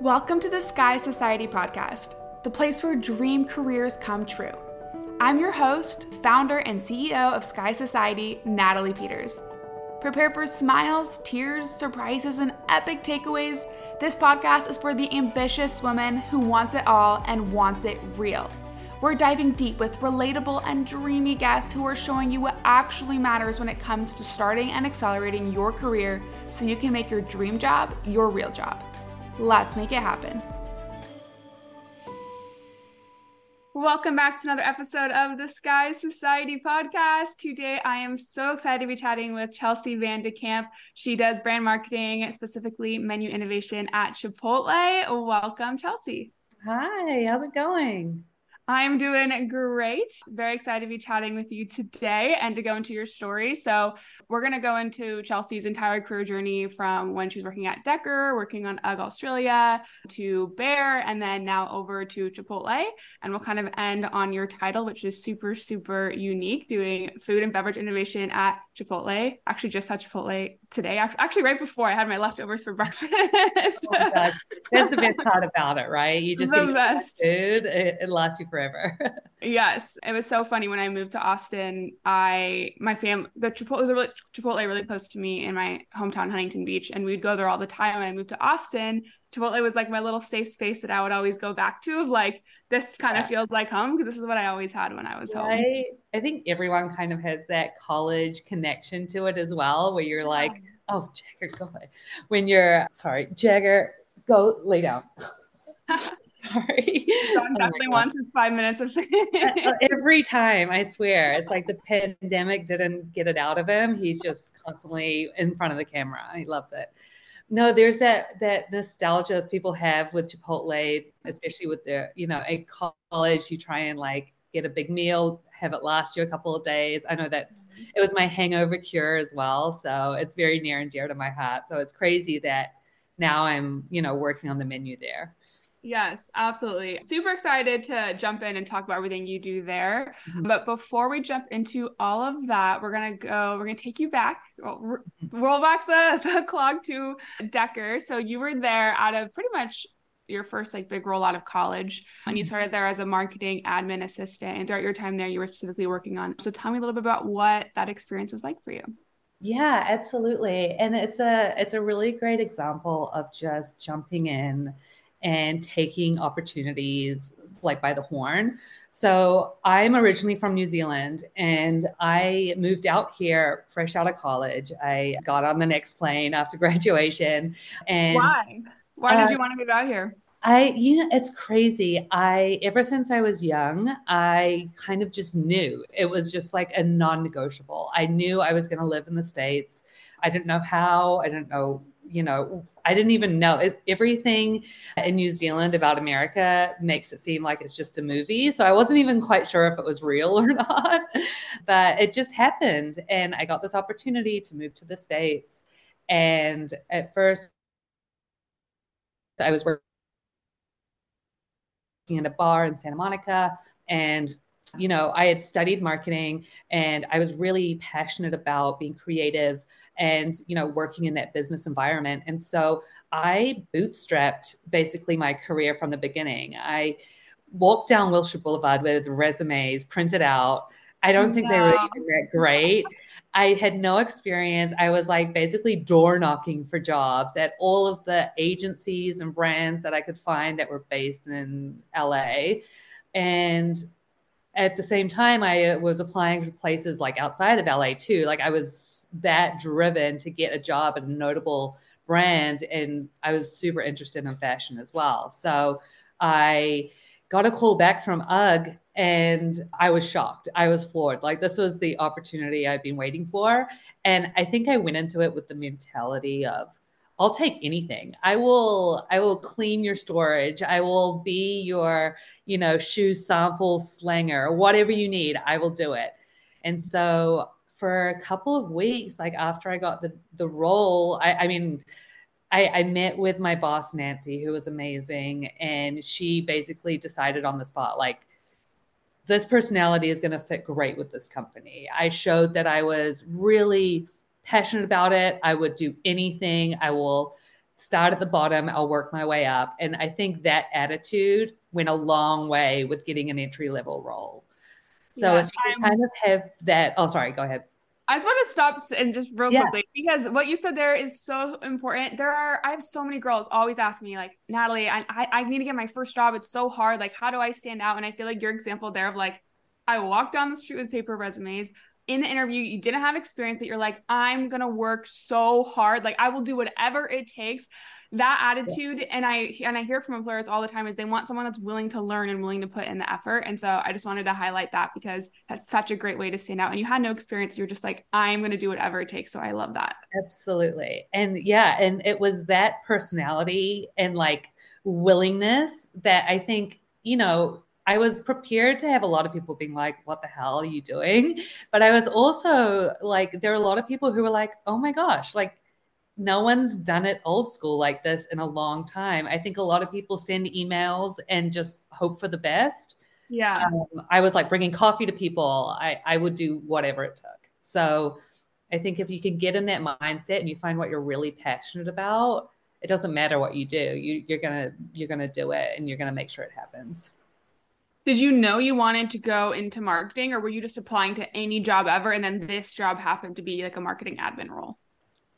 Welcome to the Sky Society podcast, the place where dream careers come true. I'm your host, founder, and CEO of Sky Society, Natalie Peters. Prepare for smiles, tears, surprises, and epic takeaways. This podcast is for the ambitious woman who wants it all and wants it real. We're diving deep with relatable and dreamy guests who are showing you what actually matters when it comes to starting and accelerating your career so you can make your dream job your real job. Let's make it happen. Welcome back to another episode of the Sky Society podcast. Today, I am so excited to be chatting with Chelsea Van de Kamp. She does brand marketing, specifically menu innovation at Chipotle. Welcome, Chelsea. Hi, how's it going? I'm doing great. Very excited to be chatting with you today and to go into your story. So, we're going to go into Chelsea's entire career journey from when she was working at Decker, working on UGG Australia, to Behr, and then now over to Chipotle. And we'll kind of end on your title, which is super, super unique, doing food and beverage innovation at Chipotle. Actually, just had Chipotle today. Actually, right before I had my leftovers for breakfast. oh That's the best part about it, right? You just the best. food; it, it lasts you forever. yes, it was so funny when I moved to Austin. I my fam the Chipotle was a really Chipotle really close to me in my hometown, Huntington Beach, and we'd go there all the time. When I moved to Austin, Chipotle was like my little safe space that I would always go back to. Of like, this kind yeah. of feels like home because this is what I always had when I was home. I, think everyone kind of has that college connection to it as well, where you're like, oh, Jagger, go ahead. When you're sorry, Jagger, go lay down. Sorry. John oh definitely wants his five minutes of fame. Uh, every time, I swear. It's like the pandemic didn't get it out of him. He's just constantly in front of the camera. He loves it. No, there's that that nostalgia people have with Chipotle, especially with their, you know, at college, you try and like get a big meal, have it last you a couple of days. I know that's mm-hmm. it was my hangover cure as well. So it's very near and dear to my heart. So it's crazy that now I'm, you know, working on the menu there. Yes, absolutely. Super excited to jump in and talk about everything you do there. Mm-hmm. But before we jump into all of that, we're going to go, we're going to take you back, roll, roll back the, the clock to Decker. So you were there out of pretty much your first like big role out of college and you mm-hmm. started there as a marketing admin assistant and throughout your time there you were specifically working on so tell me a little bit about what that experience was like for you yeah absolutely and it's a it's a really great example of just jumping in and taking opportunities like by the horn. So I'm originally from New Zealand and I moved out here fresh out of college. I got on the next plane after graduation. And why? Why did uh, you want to move out here? I, you know, it's crazy. I, ever since I was young, I kind of just knew it was just like a non negotiable. I knew I was going to live in the States. I didn't know how, I didn't know you know, I didn't even know it, everything in New Zealand about America makes it seem like it's just a movie. So I wasn't even quite sure if it was real or not, but it just happened. And I got this opportunity to move to the States. And at first, I was working in a bar in Santa Monica and you know, I had studied marketing and I was really passionate about being creative and you know working in that business environment. And so i bootstrapped basically my career from the beginning. I walked down wilshire boulevard with resumes printed out. I don't think they were even that great. I had no experience. I was like basically door knocking for jobs at all of the agencies and brands that i could find that were based in la and at the same time, I uh, was applying for places like outside of LA too. Like I was that driven to get a job at a notable brand, and I was super interested in fashion as well. So I got a call back from UGG and I was shocked. I was floored. Like this was the opportunity I've been waiting for. And I think I went into it with the mentality of I'll take anything. I will I will clean your storage. I will be your, you know, shoe sample slanger, whatever you need, I will do it. And so for a couple of weeks, like after I got the the role, I, I mean, I, I met with my boss Nancy, who was amazing, and she basically decided on the spot, like, this personality is going to fit great with this company. I showed that I was really passionate about it. I would do anything. I will start at the bottom, I'll work my way up. And I think that attitude went a long way with getting an entry level role. So yes, if you I'm, kind of have that, oh, sorry, go ahead. I just want to stop and just real yeah. quickly because what you said there is so important. There are, I have so many girls always ask me, like, Natalie, I, I, I need to get my first job. It's so hard. Like, how do I stand out? And I feel like your example there of like, I walked down the street with paper resumes. In the interview, you didn't have experience, but you're like, I'm going to work so hard. Like, I will do whatever it takes. That attitude yeah. and i and i hear from employers all the time is they want someone that's willing to learn and willing to put in the effort. And so i just wanted to highlight that because that's such a great way to stand out. And you had no experience. You're just like i'm going to do whatever it takes. So i love that. Absolutely. And yeah and it was that personality and like willingness that i think you know I was prepared to have a lot of people being like, What the hell are you doing? But I was also like, there are a lot of people who were like, Oh my gosh, like no one's done it old school like this in a long time. I think a lot of people send emails and just hope for the best. Yeah. Um, I was like bringing coffee to people. I, I would do whatever it took. So I think if you can get in that mindset and you find what you're really passionate about, it doesn't matter what you do. You, you're gonna you're gonna do it and you're gonna make sure it happens. Did you know you wanted to go into marketing or were you just applying to any job ever and then this job happened to be like a marketing admin role?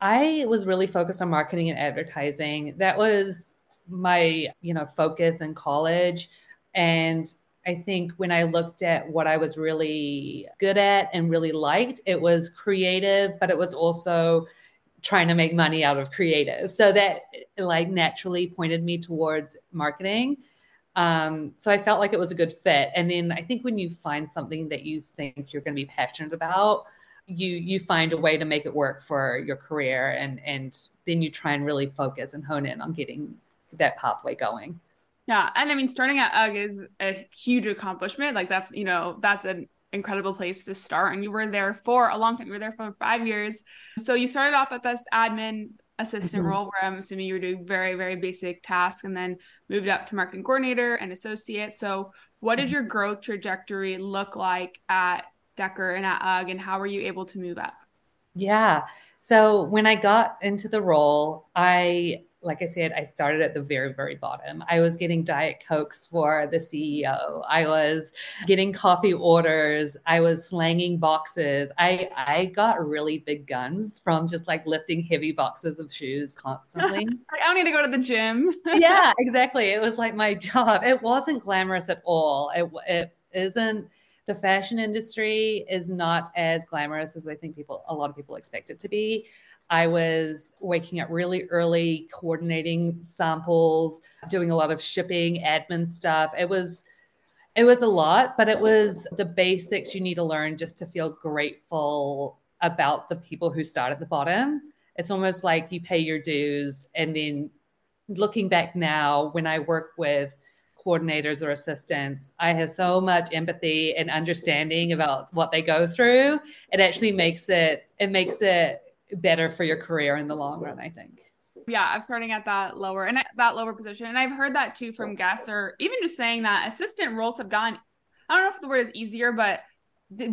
I was really focused on marketing and advertising. That was my, you know, focus in college. And I think when I looked at what I was really good at and really liked, it was creative, but it was also trying to make money out of creative. So that like naturally pointed me towards marketing. Um, so I felt like it was a good fit. And then I think when you find something that you think you're going to be passionate about, you you find a way to make it work for your career and and then you try and really focus and hone in on getting that pathway going. Yeah and i mean starting at ugg is a huge accomplishment. Like that's you know that's an incredible place to start. And you were there for a long time. You were there for five years. So you started off at this admin assistant mm-hmm. role where i'm assuming you were doing very very basic tasks and then moved up to marketing coordinator and associate so what did mm-hmm. your growth trajectory look like at Decker and at UGG, and how were you able to move up? Yeah. So when I got into the role, I, like I said, I started at the very, very bottom. I was getting Diet Cokes for the CEO. I was getting coffee orders. I was slanging boxes. I, I got really big guns from just like lifting heavy boxes of shoes constantly. I don't need to go to the gym. yeah, exactly. It was like my job. It wasn't glamorous at all. It, it isn't the fashion industry is not as glamorous as I think people, a lot of people expect it to be. I was waking up really early, coordinating samples, doing a lot of shipping, admin stuff. It was, it was a lot, but it was the basics you need to learn just to feel grateful about the people who start at the bottom. It's almost like you pay your dues. And then looking back now, when I work with coordinators or assistants, I have so much empathy and understanding about what they go through. It actually makes it it makes it better for your career in the long run, I think. Yeah, I'm starting at that lower and that lower position. And I've heard that too from guests or even just saying that assistant roles have gone I don't know if the word is easier, but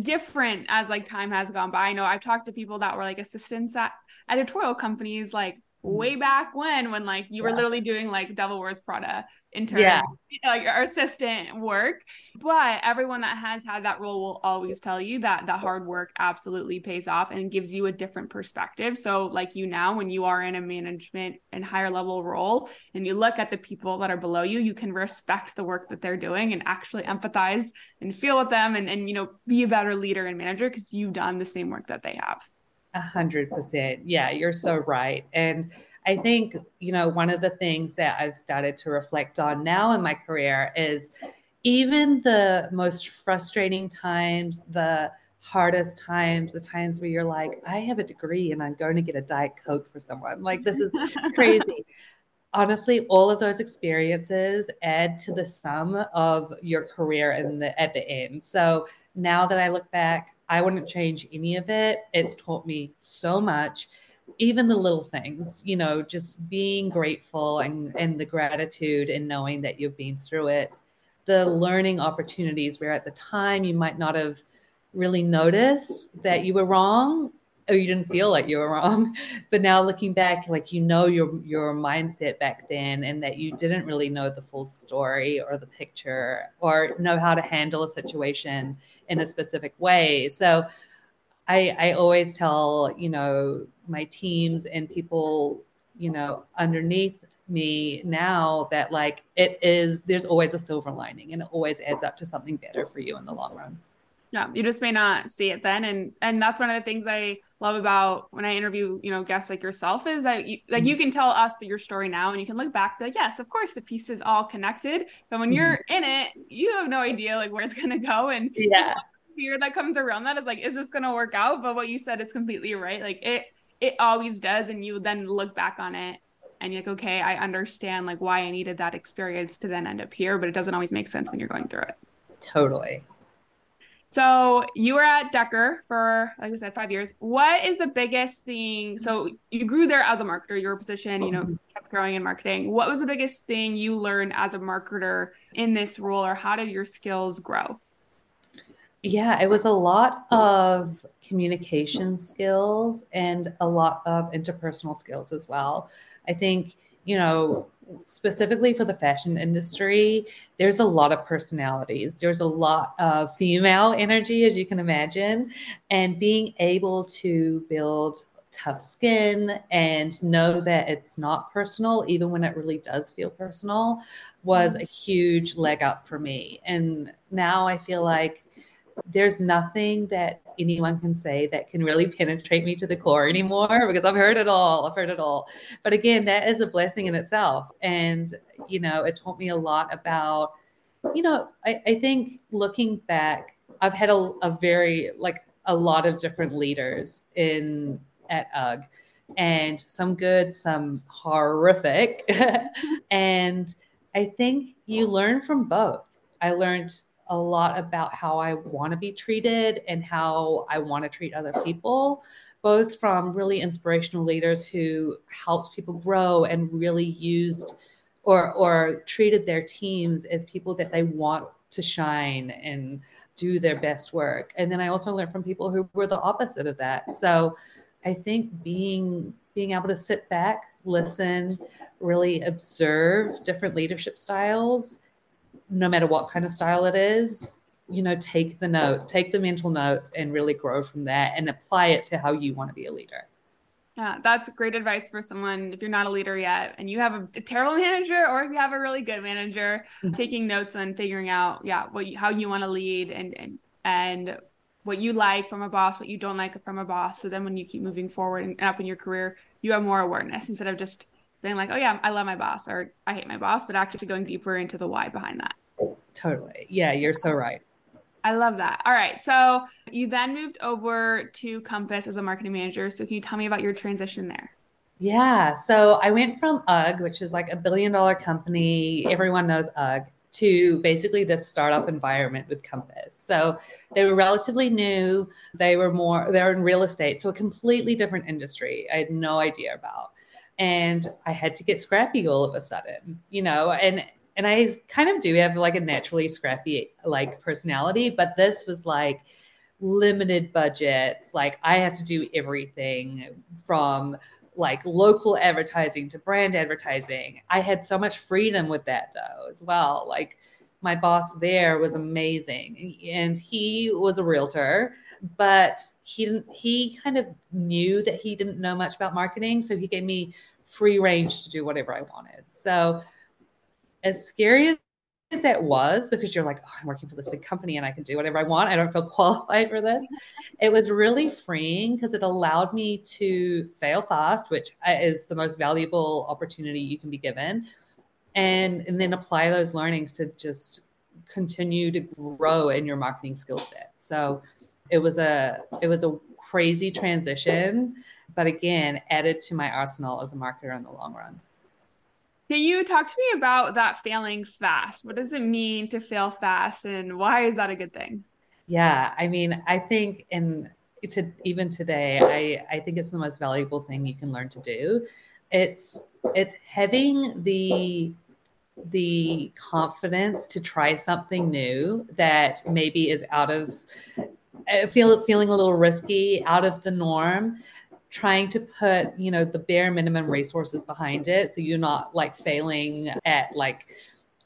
different as like time has gone by. I know I've talked to people that were like assistants at editorial companies like way mm. back when when like you yeah. were literally doing like Devil Wears Prada intern, yeah. like our assistant work. But everyone that has had that role will always tell you that the hard work absolutely pays off and gives you a different perspective. So, like you now, when you are in a management and higher level role and you look at the people that are below you, you can respect the work that they're doing and actually empathize and feel with them and, and you know, be a better leader and manager because you've done the same work that they have. A hundred percent. Yeah, you're so right. And I think, you know, one of the things that I've started to reflect on now in my career is even the most frustrating times, the hardest times, the times where you're like, I have a degree and I'm going to get a Diet Coke for someone. Like, this is crazy. Honestly, all of those experiences add to the sum of your career in the, at the end. So now that I look back, I wouldn't change any of it. It's taught me so much, even the little things, you know, just being grateful and, and the gratitude and knowing that you've been through it. The learning opportunities where at the time you might not have really noticed that you were wrong. or you didn't feel like you were wrong. But now looking back, like you know your your mindset back then and that you didn't really know the full story or the picture or know how to handle a situation in a specific way. So I I always tell, you know, my teams and people, you know, underneath me now that like it is there's always a silver lining and it always adds up to something better for you in the long run yeah you just may not see it then and and that's one of the things i love about when i interview you know guests like yourself is that you, like mm-hmm. you can tell us that your story now and you can look back like yes of course the pieces all connected but when mm-hmm. you're in it you have no idea like where it's going to go and yeah fear that comes around that is like is this going to work out but what you said is completely right like it it always does and you then look back on it and you're like okay i understand like why i needed that experience to then end up here but it doesn't always make sense when you're going through it totally so you were at Decker for, like I said, five years. What is the biggest thing? So you grew there as a marketer, your position, you know, mm-hmm. kept growing in marketing. What was the biggest thing you learned as a marketer in this role, or how did your skills grow? Yeah, it was a lot of communication skills and a lot of interpersonal skills as well. I think, you know, specifically for the fashion industry, there's a lot of personalities. There's a lot of female energy, as you can imagine. And being able to build tough skin and know that it's not personal, even when it really does feel personal, was mm-hmm. a huge leg up for me. And now I feel like there's nothing that anyone can say that can really penetrate me to the core anymore because I've heard it all. I've heard it all. But again, that is a blessing in itself. And, you know, it taught me a lot about, you know, I, I think looking back, I've had a, a very, like, a lot of different leaders in at UGG and some good, some horrific. and I think you learn from both. I learned a lot about how I want to be treated and how I want to treat other people, both from really inspirational leaders who helped people grow and really used or or treated their teams as people that they want to shine and do their best work. And then I also learned from people who were the opposite of that. So I think being being able to sit back, listen, really observe different leadership styles no matter what kind of style it is, you know, take the notes, take the mental notes, and really grow from that and apply it to how you want to be a leader. Yeah, that's great advice for someone if you're not a leader yet and you have a, a terrible manager or if you have a really good manager, mm-hmm. taking notes and figuring out, yeah, what you, how you want to lead and and and what you like from a boss, what you don't like from a boss. So then when you keep moving forward and up in your career, you have more awareness instead of just being like, oh yeah, I love my boss or I hate my boss, but actually going deeper into the why behind that. Totally. Yeah, you're so right. I love that. All right. So you then moved over to Compass as a marketing manager. So can you tell me about your transition there? Yeah. So I went from UGG, which is like a billion dollar company. Everyone knows UGG to basically this startup environment with Compass. So they were relatively new. They were more, they're in real estate. So a completely different industry I had no idea about and I had to get scrappy all of a sudden, you know, and and I kind of do have like a naturally scrappy like personality, but this was like limited budgets. Like I have to do everything from like local advertising to brand advertising. I had so much freedom with that though as well. Like my boss there was amazing and he was a realtor but he didn't he kind of knew that he didn't know much about marketing so he gave me free range to do whatever i wanted. So as scary as that was because you're like oh, i'm working for this big company and i can do whatever i want. I don't feel qualified for this. It was really freeing because it allowed me to fail fast which uh, is the most valuable opportunity you can be given and and then apply those learnings to just continue to grow in your marketing skill set. So it was a it was a crazy transition, but again, added to my arsenal as a marketer in the long run. Can you talk to me about that failing fast? What does it mean to fail fast and why is that a good thing? Yeah, I mean, I think in to even today, I I think it's the most valuable thing you can learn to do. It's it's having the the confidence to try something new that maybe is out of Uh, feel feeling a little risky, out of the norm, trying to put, you know, the bare minimum resources behind it. So you're not like failing at like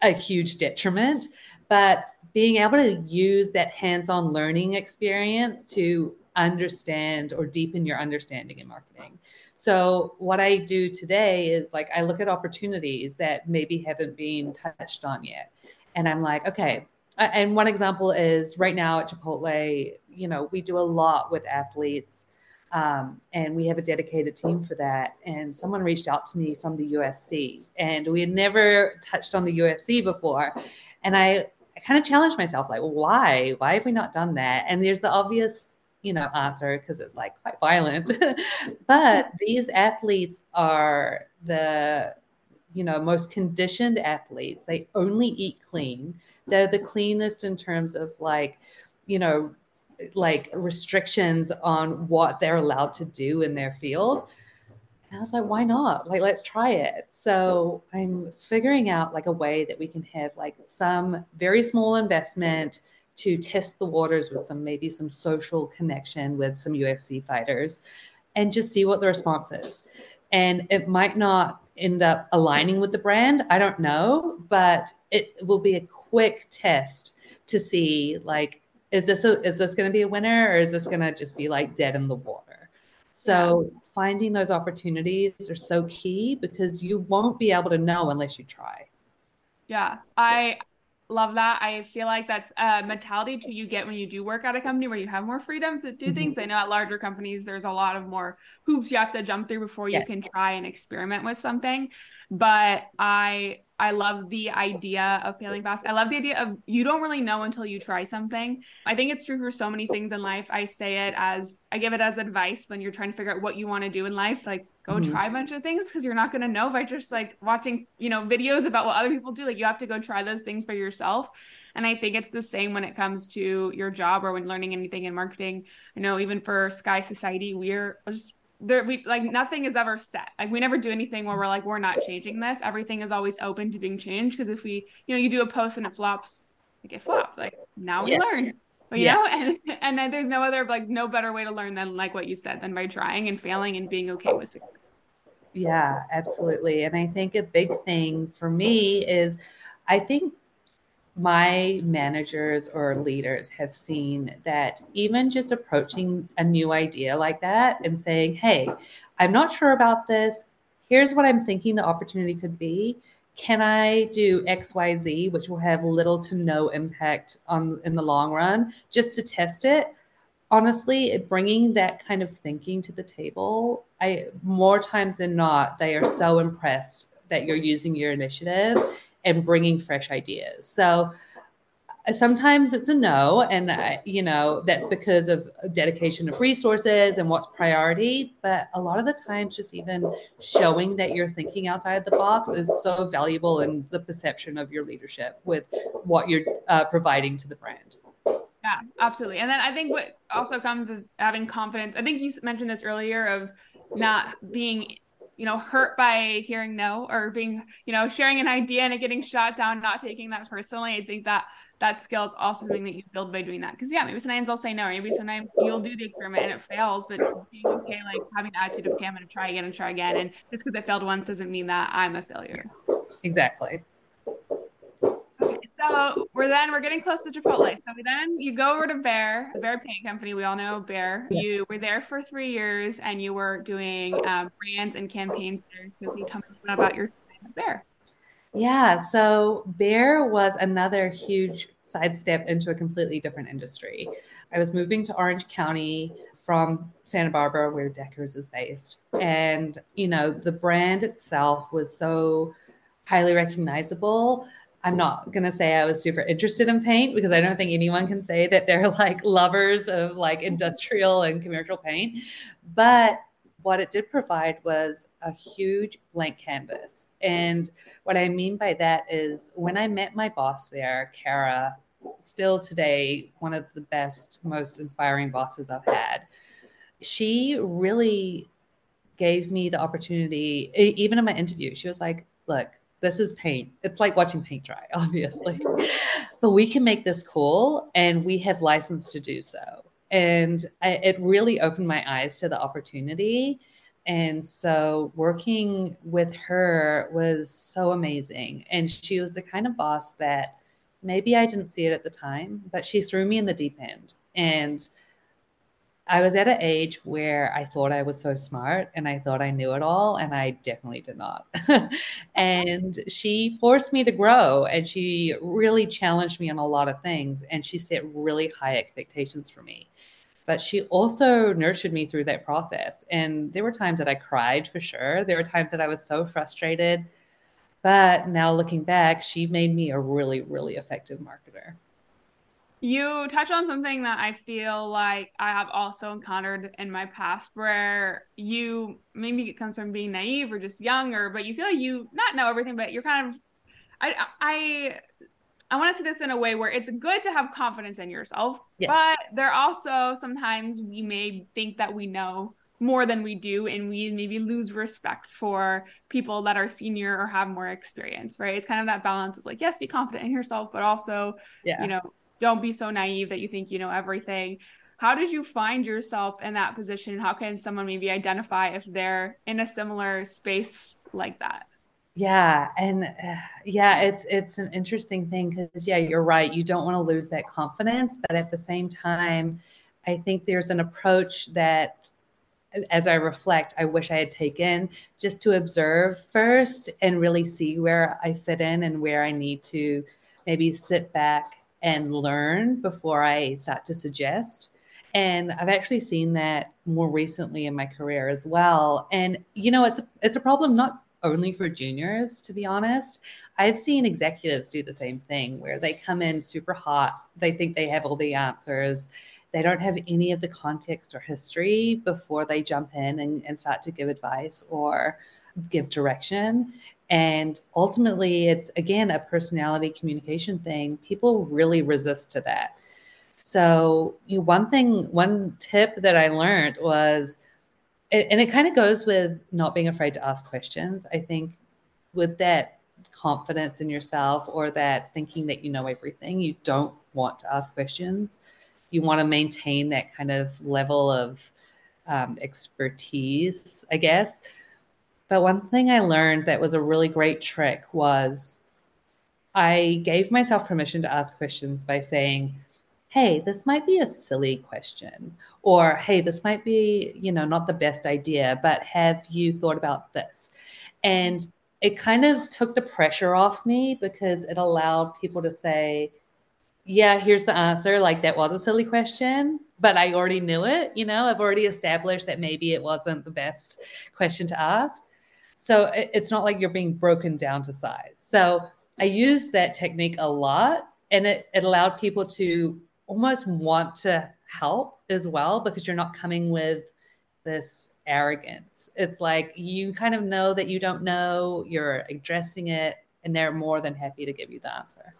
a huge detriment, but being able to use that hands-on learning experience to understand or deepen your understanding in marketing. So what I do today is like I look at opportunities that maybe haven't been touched on yet. And I'm like, okay, and one example is right now at Chipotle, you know, we do a lot with athletes um, and we have a dedicated team for that. And someone reached out to me from the UFC, and we had never touched on the UFC before. And I, I kind of challenged myself, like, why? Why have we not done that? And there's the obvious, you know, answer because it's like quite violent. but these athletes are the, you know, most conditioned athletes. They only eat clean. They're the cleanest in terms of like, you know, like restrictions on what they're allowed to do in their field. And I was like, why not? Like, let's try it. So I'm figuring out like a way that we can have like some very small investment to test the waters with some maybe some social connection with some UFC fighters and just see what the response is. And it might not end up aligning with the brand. I don't know, but it will be a quick test to see like is this a, is this going to be a winner or is this going to just be like dead in the water? So finding those opportunities are so key because you won't be able to know unless you try. Yeah i love that. I feel like that's a mentality to you get when you do work at a company where you have more freedom to do mm-hmm. things i know at larger companies there's a lot of more hoops you have to jump through before you can try and experiment with something but i I love the idea of failing fast. I love the idea of you don't really know until you try something. I think it's true for so many things in life. I say it as I give it as advice when you're trying to figure out what you want to do in life. Like go mm-hmm. try a bunch of things because you're not going to know by just like watching, you know, videos about what other people do. Like you have to go try those things for yourself. And I think it's the same when it comes to your job or when learning anything in marketing. I know even for Sky Society, we're just there we like nothing is ever set. Like we never do anything where we're like we're not changing this. Everything is always open to being changed because if we you know you do a post and it flops like it flops. Like now we yeah. learn but, you yeah. know? And and then there's no other like no better way to learn than like what you said than by trying and failing and being okay with it. Yeah absolutely. And i think a big thing for me is i think my managers or leaders have seen that even just approaching a new idea like that and saying, Hey, I'm not sure about this. Here's what I'm thinking the opportunity could be. Can I do XYZ, which will have little to no impact on in the long run, just to test it? Honestly, bringing that kind of thinking to the table, I more times than not, they are so impressed that you're using your initiative and bringing fresh ideas. So uh, sometimes it's a no and I, you know that's because of dedication of resources and what's priority but a lot of the times just even showing that you're thinking outside the box is so valuable in the perception of your leadership with what you're uh, providing to the brand. Yeah absolutely. And then i think what also comes is having confidence. I think you mentioned this earlier of not being you know, hurt by hearing no or being, you know, sharing an idea and it getting shot down, not taking that personally. I think that that skill is also something that you build by doing that. Cause yeah, maybe sometimes I'll say no, or maybe sometimes you'll do the experiment and it fails, but being okay, like having the attitude of, okay, I'm going to try again and try again. And just because it failed once doesn't mean that I'm a failure. Exactly so we're then we're getting close to Chipotle. So we then you go over to Behr, Behr Paint Company. We all know Behr. Yeah. You were there for three years, and you were doing um, brands and campaigns there. So can you tell me about your time at Behr? Yeah, so Behr was another huge sidestep into a completely different industry. I was moving to Orange County from Santa Barbara, where Deckers is based, and you know the brand itself was so highly recognizable I'm not going to say I was super interested in paint because I don't think anyone can say that they're like lovers of like mm-hmm. industrial and commercial paint. But what it did provide was a huge blank canvas. And what I mean by that is when I met my boss there, Kara, still today, one of the best, most inspiring bosses I've had, she really gave me the opportunity, even in my interview, she was like, look, this is paint. It's like watching paint dry, obviously. but we can make this cool and we have license to do so. And I, it really opened my eyes to the opportunity. And so working with her was so amazing. And she was the kind of boss that maybe I didn't see it at the time, but she threw me in the deep end. And I was at an age where I thought I was so smart and I thought I knew it all, and I definitely did not. and she forced me to grow and she really challenged me on a lot of things. And she set really high expectations for me. But she also nurtured me through that process. And there were times that I cried for sure. There were times that I was so frustrated. But now looking back, she made me a really, really effective marketer. You touch on something that I feel like I have also encountered in my past where you maybe it comes from being naive or just younger, but you feel like you not know everything, but you're kind of I I I want to say this in a way where it's good to have confidence in yourself, yes. but there also sometimes we may think that we know more than we do and we maybe lose respect for people that are senior or have more experience right it's kind of that balance of like yes be confident in yourself but also yeah. you know don't be so naive that you think you know everything. How did you find yourself in that position? How can someone maybe identify if they're in a similar space like that? Yeah and uh, yeah it's it's an interesting thing because yeah you're right. You don't want to lose that confidence but at the same time i think there's an approach that as i reflect i wish i had taken just to observe first and really see where i fit in and where i need to maybe sit back and learn before I start to suggest. And I've actually seen that more recently in my career as well. And you know, it's a, it's a problem not only for juniors, to be honest. I've seen executives do the same thing where they come in super hot, they think they have all the answers. They don't have any of the context or history before they jump in and, and start to give advice or give direction. And ultimately, it's again a personality communication thing. People really resist to that. So, you know, one thing, one tip that I learned was, and it kind of goes with not being afraid to ask questions. I think with that confidence in yourself or that thinking that you know everything, you don't want to ask questions. You want to maintain that kind of level of um, expertise, I guess. But one thing I learned that was a really great trick was I gave myself permission to ask questions by saying, hey, this might be a silly question, or hey, this might be, you know, not the best idea, but have you thought about this? And it kind of took the pressure off me because it allowed people to say, yeah, here's the answer. Like that was a silly question, but I already knew it. You know, I've already established that maybe it wasn't the best question to ask. So it's not like you're being broken down to size. So I used that technique a lot and it, it allowed people to almost want to help as well because you're not coming with this arrogance. It's like you kind of know that you don't know, you're addressing it, and they're more than happy to give you the answer.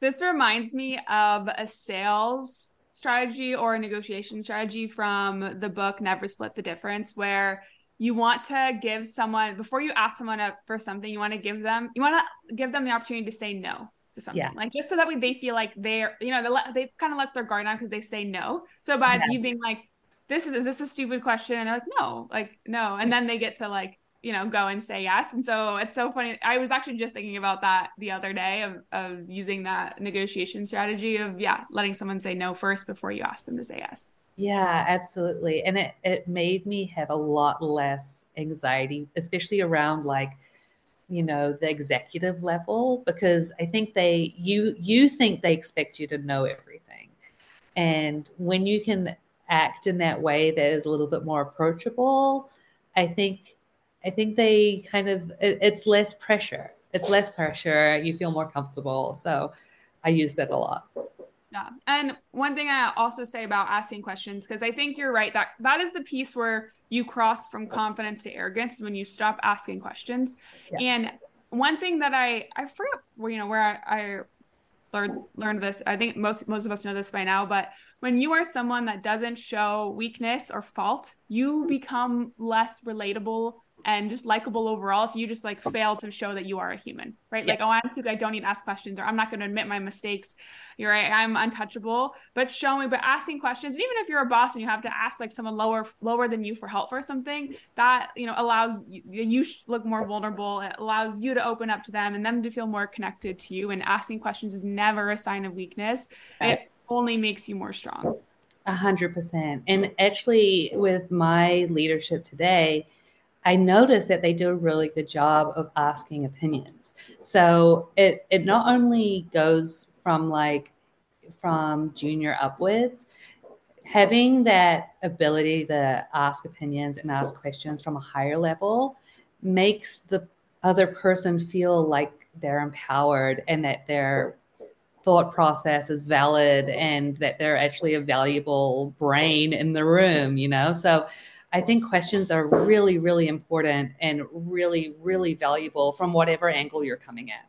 This reminds me of a sales strategy or a negotiation strategy from the book Never Split the Difference, where you want to give someone before you ask someone for something you want to give them you want to give them the opportunity to say no to something. Yeah. like just so that way they feel like they're you know they, they kind of lets their guard down because they say no. So by yeah. you being like this is is this a stupid question? And they're like no like no. And then they get to like you know go and say yes. And so it's so funny i was actually just thinking about that the other day of, of using that negotiation strategy of yeah letting someone say no first before you ask them to say yes yeah, absolutely. And it, it made me have a lot less anxiety, especially around like, you know, the executive level, because I think they you you think they expect you to know everything. And when you can act in that way that is a little bit more approachable, I think I think they kind of it, it's less pressure. It's less pressure. You feel more comfortable. So I use that a lot. Yeah. And one thing I also say about asking questions, because I think you're right, that that is the piece where you cross from confidence to arrogance when you stop asking questions. Yeah. And one thing that I, I forget, where you know, where I, I learned, learned this, I think most, most of us know this by now, but when you are someone that doesn't show weakness or fault, you become less relatable and just likable overall if you just like fail to show that you are a human right? Yeah. like oh i'm too i don't need to ask questions or i'm not going to admit my mistakes. You're right. I'm untouchable. But showing but asking questions even if you're a boss and you have to ask like someone lower lower than you for help for something that you know allows you, you look more vulnerable. It allows you to open up to them and them to feel more connected to you and asking questions is never a sign of weakness. Right. it only makes you more strong. A hundred percent. And actually with my leadership today I noticed that they do a really good job of asking opinions. So it it not only goes from like from junior upwards, having that ability to ask opinions and ask questions from a higher level makes the other person feel like they're empowered and that their thought process is valid and that they're actually a valuable brain in the room, you know? So I think questions are really, really important and really, really valuable from whatever angle you're coming at.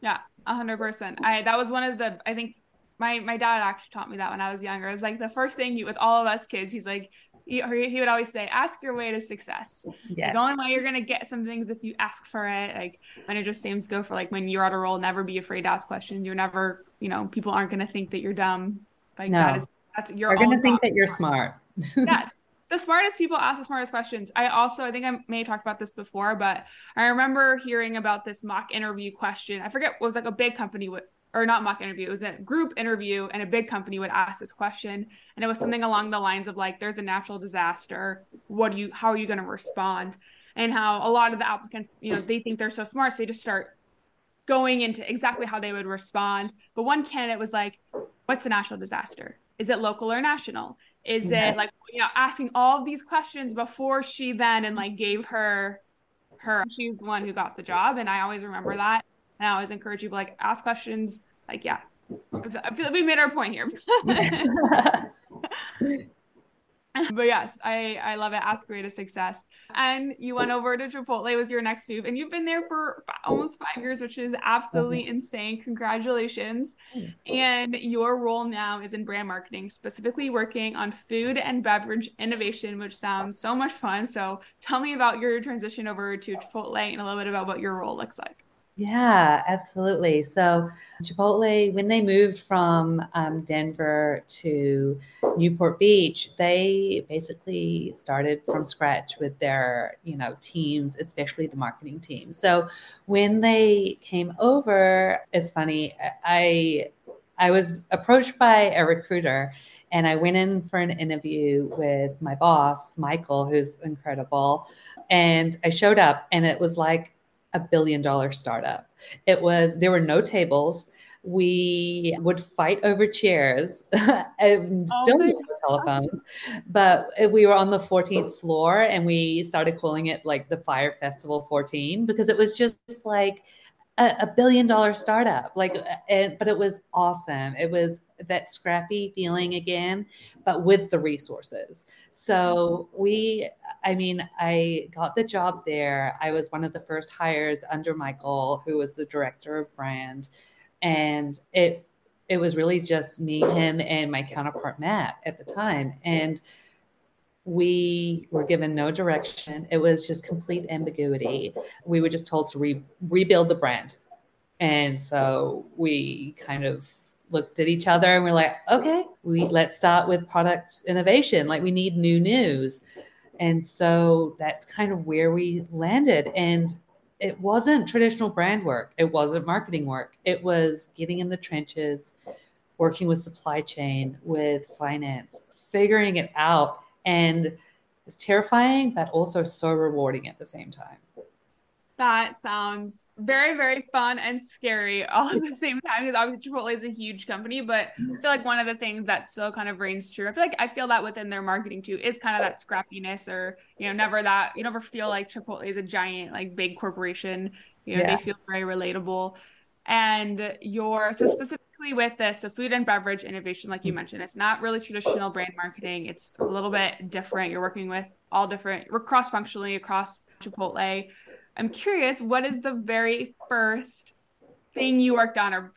Yeah, a hundred percent. I that was one of the I think my my dad actually taught me that when I was younger. It was like the first thing you with all of us kids. He's like he, he would always say, "Ask your way to success." Yes. The only way you're gonna get some things if you ask for it. Like, and it just seems go for like when you're at a role, never be afraid to ask questions. You're never, you know, people aren't gonna think that you're dumb. Like no. that is that's you're gonna think that you're smart. yes, the smartest people ask the smartest questions. I also, I think I may have talked about this before, but I remember hearing about this mock interview question. I forget was like a big company would, or not mock interview, it was a group interview, and a big company would ask this question. And it was something along the lines of like, there's a natural disaster. What do you, how are you going to respond? And how a lot of the applicants, you know, they think they're so smart. So they just start going into exactly how they would respond. But one candidate was like, what's a natural disaster? Is it local or national? Is it like you know asking all of these questions before she then and like gave her her she's the one who got the job and I always remember that and I always encourage people like ask questions like yeah I feel like we made our point here. but yes, I I love it. Ask Way to Success. And you went over to Chipotle was your next move, and you've been there for almost five years, which is absolutely mm-hmm. insane. Congratulations! And your role now is in brand marketing, specifically working on food and beverage innovation, which sounds so much fun. So tell me about your transition over to Chipotle and a little bit about what your role looks like. Yeah, absolutely. So, Chipotle, when they moved from um, Denver to Newport Beach, they basically started from scratch with their, you know, teams, especially the marketing team. So, when they came over, it's funny. I I was approached by a recruiter, and I went in for an interview with my boss, Michael, who's incredible. And I showed up, and it was like a billion dollar startup. It was, there were no tables. We would fight over chairs and oh still no telephones, but we were on the 14th floor and we started calling it like the Fyre Festival 14 because it was just like, a, a billion dollar startup like uh, and, but it was awesome. It was that scrappy feeling again but with the resources. So we i mean i got the job there. I was one of the first hires under michael who was the director of brand. And it it was really just me him and my counterpart matt at the time. And we were given no direction. It was just complete ambiguity. We were just told to re- rebuild the brand. And so we kind of looked at each other and we're like, okay, we let's start with product innovation. Like we need new news. And so that's kind of where we landed. And it wasn't traditional brand work. It wasn't marketing work. It was getting in the trenches, working with supply chain, with finance, figuring it out and it's terrifying, but also so rewarding at the same time. That sounds very, very fun and scary all at the same time. Because obviously Chipotle is a huge company, but I feel like one of the things that still kind of reigns true. I feel like I feel that within their marketing too is kind of that scrappiness, or you know, never that you never feel like Chipotle is a giant, like big corporation. You know, yeah. they feel very relatable. And your so specifically with this, so food and beverage innovation, like you mentioned, it's not really traditional brand marketing. It's a little bit different. You're working with all different, we're cross functionally across Chipotle. I'm curious, what is the very first thing you worked on or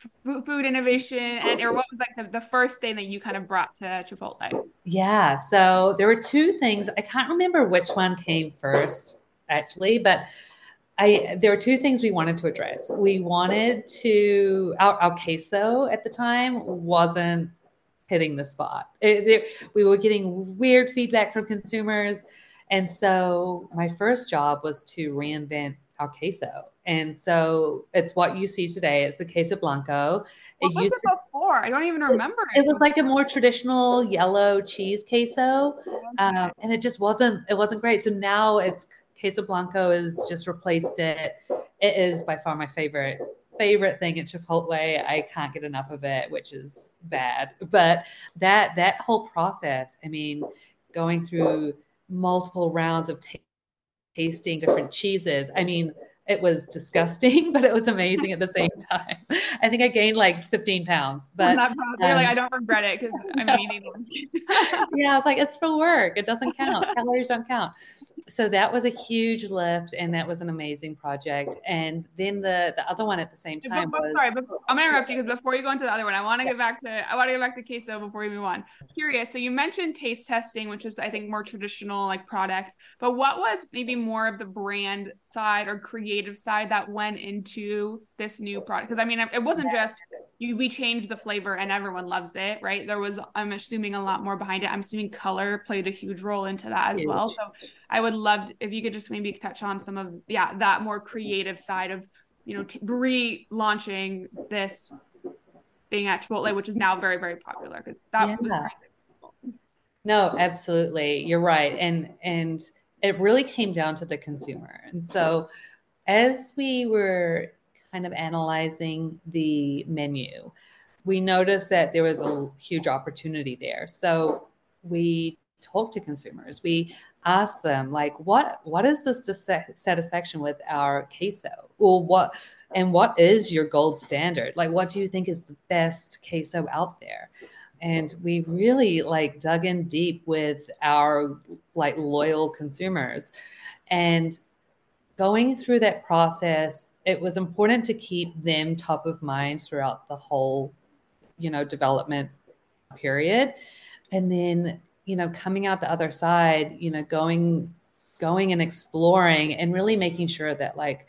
food innovation and or what was like the, the first thing that you kind of brought to Chipotle? Yeah, so there were two things. I can't remember which one came first actually, but I there were two things we wanted to address. We wanted to our, our queso at the time wasn't hitting the spot. It, it, we were getting weird feedback from consumers, and so my first job was to reinvent our queso. And so it's what you see today. It's the queso blanco. What it was it before? I don't even remember. It, it was like a more traditional yellow cheese queso, um, and it just wasn't. It wasn't great. So now it's queso blanco has just replaced it. It is by far my favorite favorite thing at Chipotle. I can't get enough of it, which is bad. But that that whole process, I mean, going through multiple rounds of t- tasting different cheeses. I mean, it was disgusting, but it was amazing at the same time. I think I gained like 15 pounds, but um, like I don't regret it because I'm no. eating juice. yeah, I was like, it's for work. It doesn't count. Calories don't count so that was a huge lift and that was an amazing project. And then the the other one at the same time but, but, was, sorry before, oh, i'm gonna interrupt you because before you go into the other one i want to get back to i want to get back to queso before we move on. Curious so you mentioned taste testing which is i think more traditional like product but what was maybe more of the brand side or creative side that went into this new product? Because i mean it wasn't just we changed the flavor and everyone loves it right? There was i'm assuming a lot more behind it. I'm assuming color played a huge role into that as well. So i would love if you could just maybe touch on some of yeah that more creative side of you know t- relaunching this thing at chipotle which is now very very popular because that yeah. was no absolutely. You're right. And and it really came down to the consumer. And so as we were kind of analyzing the menu, we noticed that there was a huge opportunity there. So we talked to consumers. We asked them like, what what is this satisfaction with our queso? Well, what and what is your gold standard? Like, what do you think is the best queso out there? And we really like dug in deep with our like loyal consumers. And going through that process it was important to keep them top of mind throughout the whole you know development period. And then you know coming out the other side you know going going and exploring and really making sure that like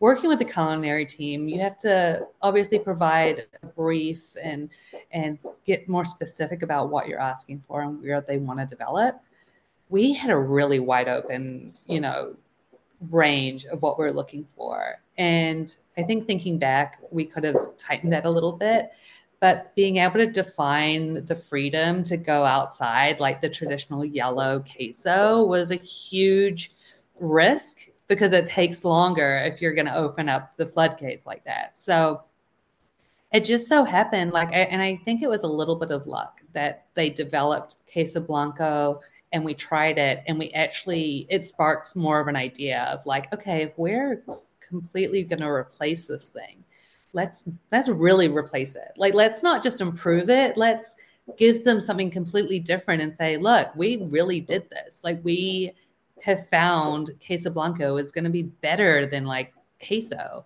working with the culinary team you have to obviously provide a brief and and get more specific about what you're asking for and where they want to develop. We had a really wide open you know range of what we're looking for. And I think thinking back, we could have tightened that a little bit. But being able to define the freedom to go outside, like the traditional yellow queso, was a huge risk because it takes longer if you're going to open up the floodgates like that. So it just so happened, like, I, and I think it was a little bit of luck that they developed Queso Blanco and we tried it and we actually it sparked more of an idea of like okay if we're completely going to replace this thing let's let's really replace it. Like let's not just improve it let's give them something completely different and say look we really did this. Like we have found queso blanco is going to be better than like queso.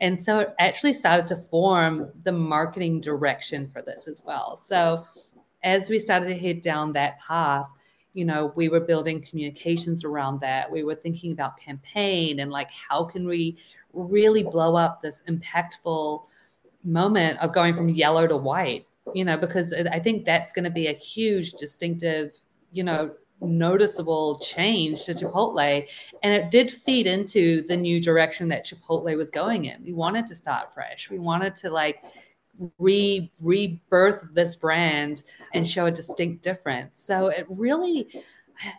And so it actually started to form the marketing direction for this as well. So as we started to head down that path you know we were building communications around that. We were thinking about campaign and like how can we really blow up this impactful moment of going from yellow to white you know because i think that's going to be a huge distinctive you know noticeable change to chipotle. And it did feed into the new direction that chipotle was going in. We wanted to start fresh. We wanted to like re rebirth this brand and show a distinct difference. So it really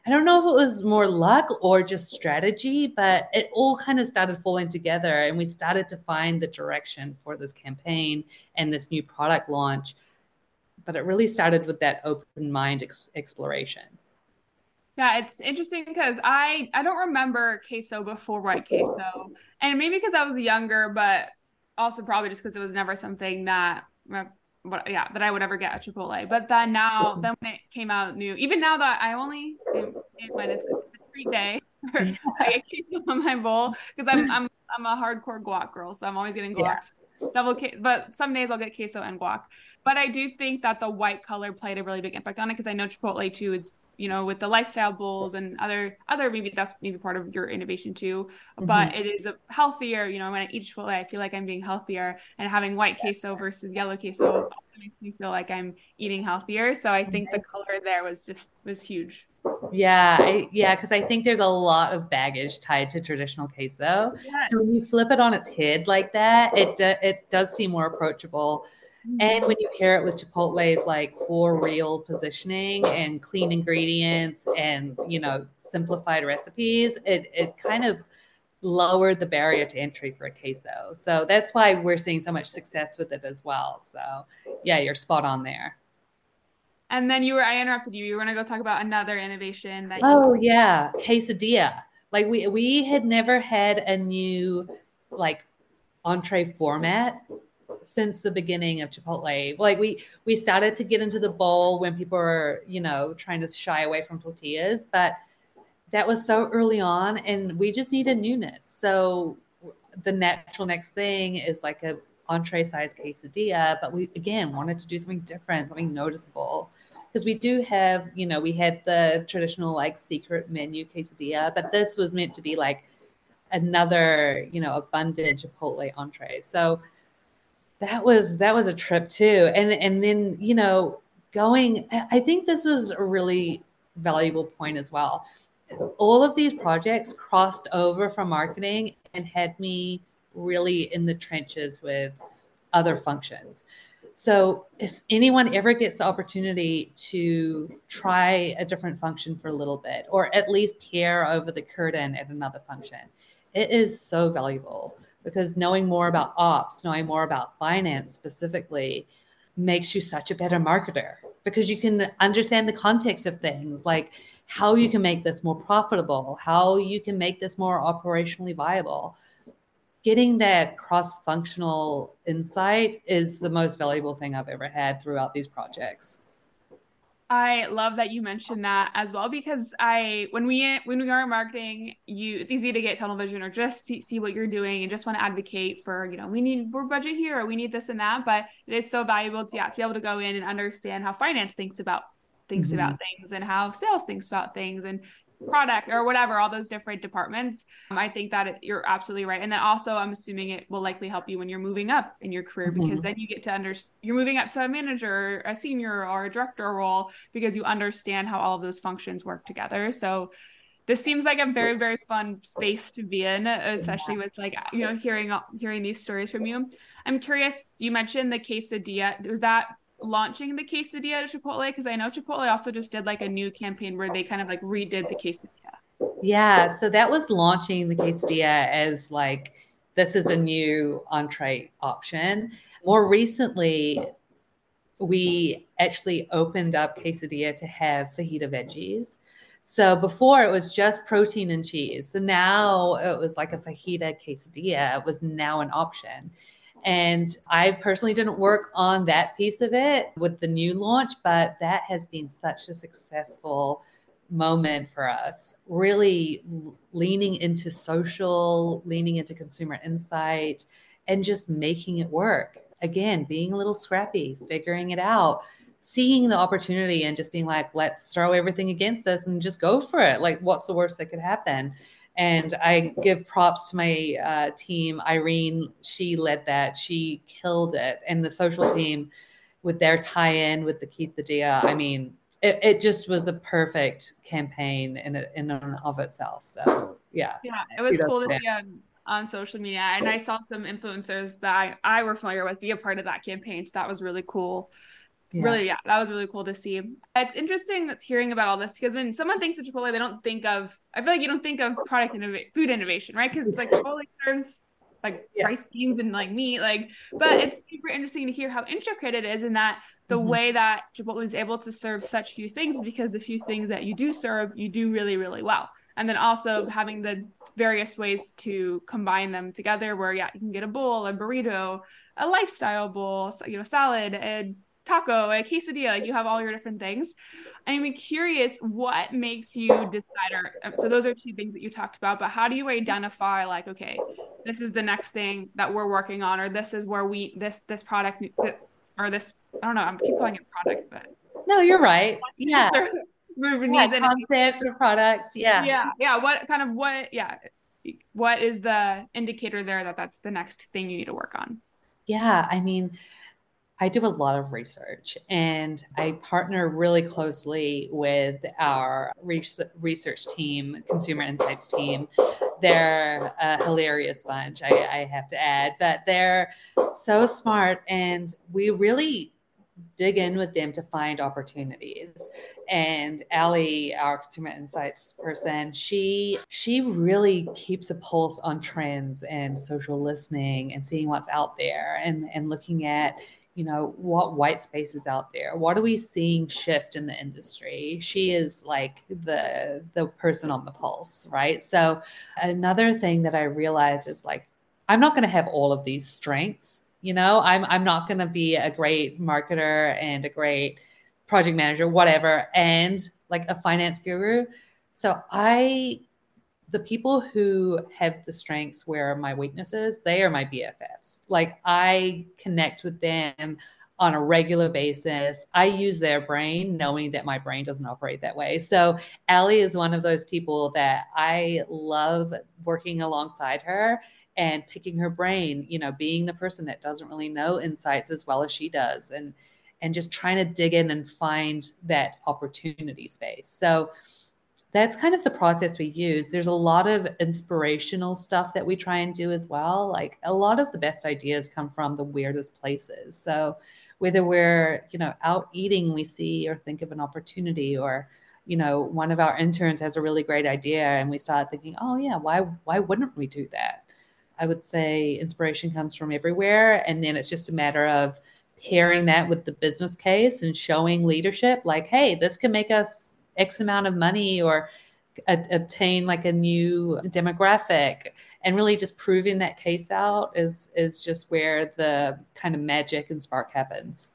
I don't know if it was more luck or just strategy, but it all kind of started falling together and we started to find the direction for this campaign and this new product launch. But it really started with that open mind ex- exploration. Yeah, it's interesting because I I don't remember queso before white queso, and maybe because I was younger, but also probably just because it was never something that uh, what yeah that I would ever get at Chipotle. But then now then when it came out new, even now that I only when it's a treat day, mm-hmm. I get queso on my bowl because I'm I'm I'm a hardcore guac girl, so I'm always getting guac. Yeah. Double queso, but some days I'll get queso and guac. But I do think that the white color played a really big impact on it because I know Chipotle too is you know, with the lifestyle bowls and other other maybe that's maybe part of your innovation too. Mm-hmm. But it is a healthier, you know, when I eat Chipotle, I feel like I'm being healthier and having white queso versus yellow queso also makes me feel like I'm eating healthier. So I think the color there was just was huge. Yeah, I, yeah, because I think there's a lot of baggage tied to traditional queso. Yes. So when you flip it on its head like that, it it does seem more approachable. And when you pair it with Chipotle's like for real positioning and clean ingredients and you know simplified recipes, it it kind of lowered the barrier to entry for a queso. So that's why we're seeing so much success with it as well. So yeah, you're spot on there. And then you were, I interrupted you. You were going to go talk about another innovation that. Oh yeah, quesadilla. Like we we had never had a new like entree format since the beginning of Chipotle. Like we we started to get into the bowl when people were you know trying to shy away from tortillas, but that was so early on, and we just needed newness. So the natural next thing is like a entree size quesadilla, but we again wanted to do something different, something noticeable. Because we do have, you know, we had the traditional like secret menu quesadilla, but this was meant to be like another, you know, abundant Chipotle entree. So that was that was a trip too. And and then, you know, going I think this was a really valuable point as well. All of these projects crossed over from marketing and had me really in the trenches with other functions. So if anyone ever gets the opportunity to try a different function for a little bit, or at least peer over the curtain at another function, it is so valuable because knowing more about ops, knowing more about finance specifically, makes you such a better marketer because you can understand the context of things like how you can make this more profitable, how you can make this more operationally viable getting that cross functional insight is the most valuable thing I've ever had throughout these projects. I love that you mentioned that as well because I when we when we are marketing, you it's easy to get tunnel vision or just see, see what you're doing and just want to advocate for you know we need more budget here or we need this and that. But it is so valuable to yeah to be able to go in and understand how finance thinks about thinks mm-hmm. about things and how sales thinks about things and product or whatever, all those different departments. Um, I think that it, you're absolutely right. And then also, I'm assuming it will likely help you when you're moving up in your career mm-hmm. because then you get to understand you're moving up to a manager, a senior, or a director role because you understand how all of those functions work together. So this seems like a very very fun space to be in especially with like you know hearing hearing these stories from you i'm curious you mentioned the quesadilla was that launching the quesadilla at Chipotle? Because I know Chipotle also just did like a new campaign where they kind of like redid the quesadilla. Yeah, so that was launching the quesadilla as like this is a new entree option. More recently, we actually opened up quesadilla to have fajita veggies. So before it was just protein and cheese. So now it was like a fajita quesadilla was now an option. And I personally didn't work on that piece of it with the new launch, but that has been such a successful moment for us. Really leaning into social, leaning into consumer insight, and just making it work. Again, being a little scrappy, figuring it out, seeing the opportunity and just being like, let's throw everything against us and just go for it. Like, what's the worst that could happen? And I give props to my uh, team. Irene, she led that. She killed it. And the social team with their tie in with the Keith the Quesadilla, I mean, it, it just was a perfect campaign in, in and of itself. So, yeah. Yeah, it was cool to see on, on social media. And I saw some influencers that I, I were familiar with be a part of that campaign. So that was really cool yeah. really yeah that was really cool to see it's interesting hearing about all this because when someone thinks of chipotle they don't think of i feel like you don't think of product innovation food innovation right because it's like chipotle serves like yeah. rice beans and like meat like but it's super interesting to hear how intricate it is and that the mm-hmm. way that chipotle is able to serve such few things because the few things that you do serve you do really really well and then also having the various ways to combine them together where yeah you can get a bowl a burrito a lifestyle bowl you know salad and taco, a quesadilla, like you have all your different things. I'm curious what makes you decide or um, so those are two things that you talked about, but how do you identify like, okay, this is the next thing that we're working on, or this is where we this this product or this I don't know, I'm keep calling it product, but no, you're right. Yeah. yeah, concept or product. Yeah. Yeah. Yeah. What kind of what? Yeah. What is the indicator there that that's the next thing you need to work on? Yeah. I mean, I do a lot of research and I partner really closely with our research team, consumer insights team. They're a hilarious bunch, I, I have to add, but they're so smart and we really dig in with them to find opportunities and ali our consumer insights person she she really keeps a pulse on trends and social listening and seeing what's out there and and looking at you know what white space is out there? What are we seeing shift in the industry? She is like the the person on the pulse right? So another thing that i realized is like i'm not going to have all of these strengths you know? I'm i'm not going to be a great marketer and a great project manager whatever and like a finance guru. So i the people who have the strengths where my weaknesses, they are my BFFs. Like I connect with them on a regular basis. I use their brain knowing that my brain doesn't operate that way. So Ali is one of those people that I love working alongside her and picking her brain, you know, being the person that doesn't really know insights as well as she does and and just trying to dig in and find that opportunity space. So that's kind of the process we use. There's a lot of inspirational stuff that we try and do as well. Like a lot of the best ideas come from the weirdest places. So whether we're, you know, out eating, we see or think of an opportunity or you know, one of our interns has a really great idea and we start thinking, "Oh yeah, why why wouldn't we do that?" I would say inspiration comes from everywhere and then it's just a matter of pairing that with the business case and showing leadership like, "Hey, this can make us X amount of money or a, obtain like a new demographic. And really just proving that case out is is just where the kind of magic and spark happens.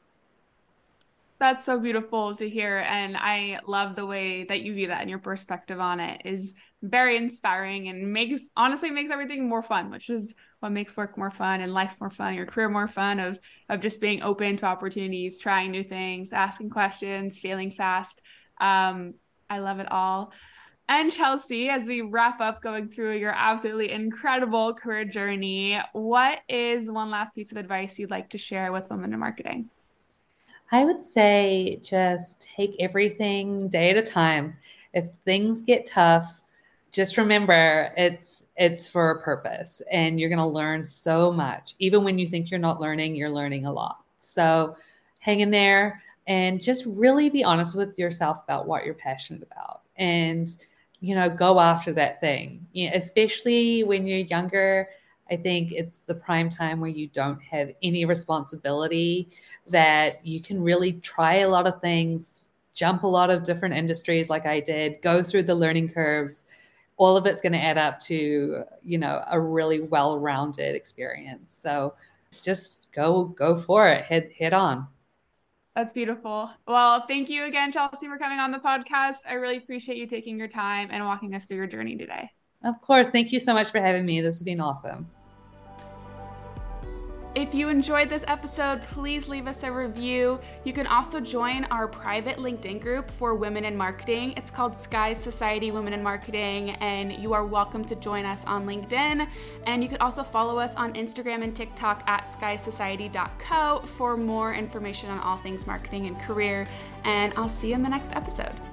That's so beautiful to hear. And i love the way that you view that and your perspective on it is very inspiring and makes honestly makes everything more fun which is what makes work more fun and life more fun your career more fun of of just being open to opportunities trying new things asking questions failing fast um, I love it all. And Chelsea, as we wrap up going through your absolutely incredible career journey, what is one last piece of advice you'd like to share with women in marketing? I would say just take everything day at a time. If things get tough, just remember it's it's for a purpose and you're going to learn so much. Even when you think you're not learning, you're learning a lot. So hang in there and just really be honest with yourself about what you're passionate about and you know go after that thing. You know, especially when you're younger i think it's the prime time where you don't have any responsibility that you can really try a lot of things jump a lot of different industries like i did go through the learning curves. All of it's going to add up to you know a really well-rounded experience. So just go go for it head head on that's beautiful. Well, thank you again, Chelsea, for coming on the podcast. I really appreciate you taking your time and walking us through your journey today. Of course. Thank you so much for having me. This has been awesome. If you enjoyed this episode, please leave us a review. You can also join our private LinkedIn group for women in marketing. It's called Sky Society Women in Marketing, and you are welcome to join us on LinkedIn. And you can also follow us on Instagram and TikTok at skysociety.co for more information on all things marketing and career. And I'll see you in the next episode.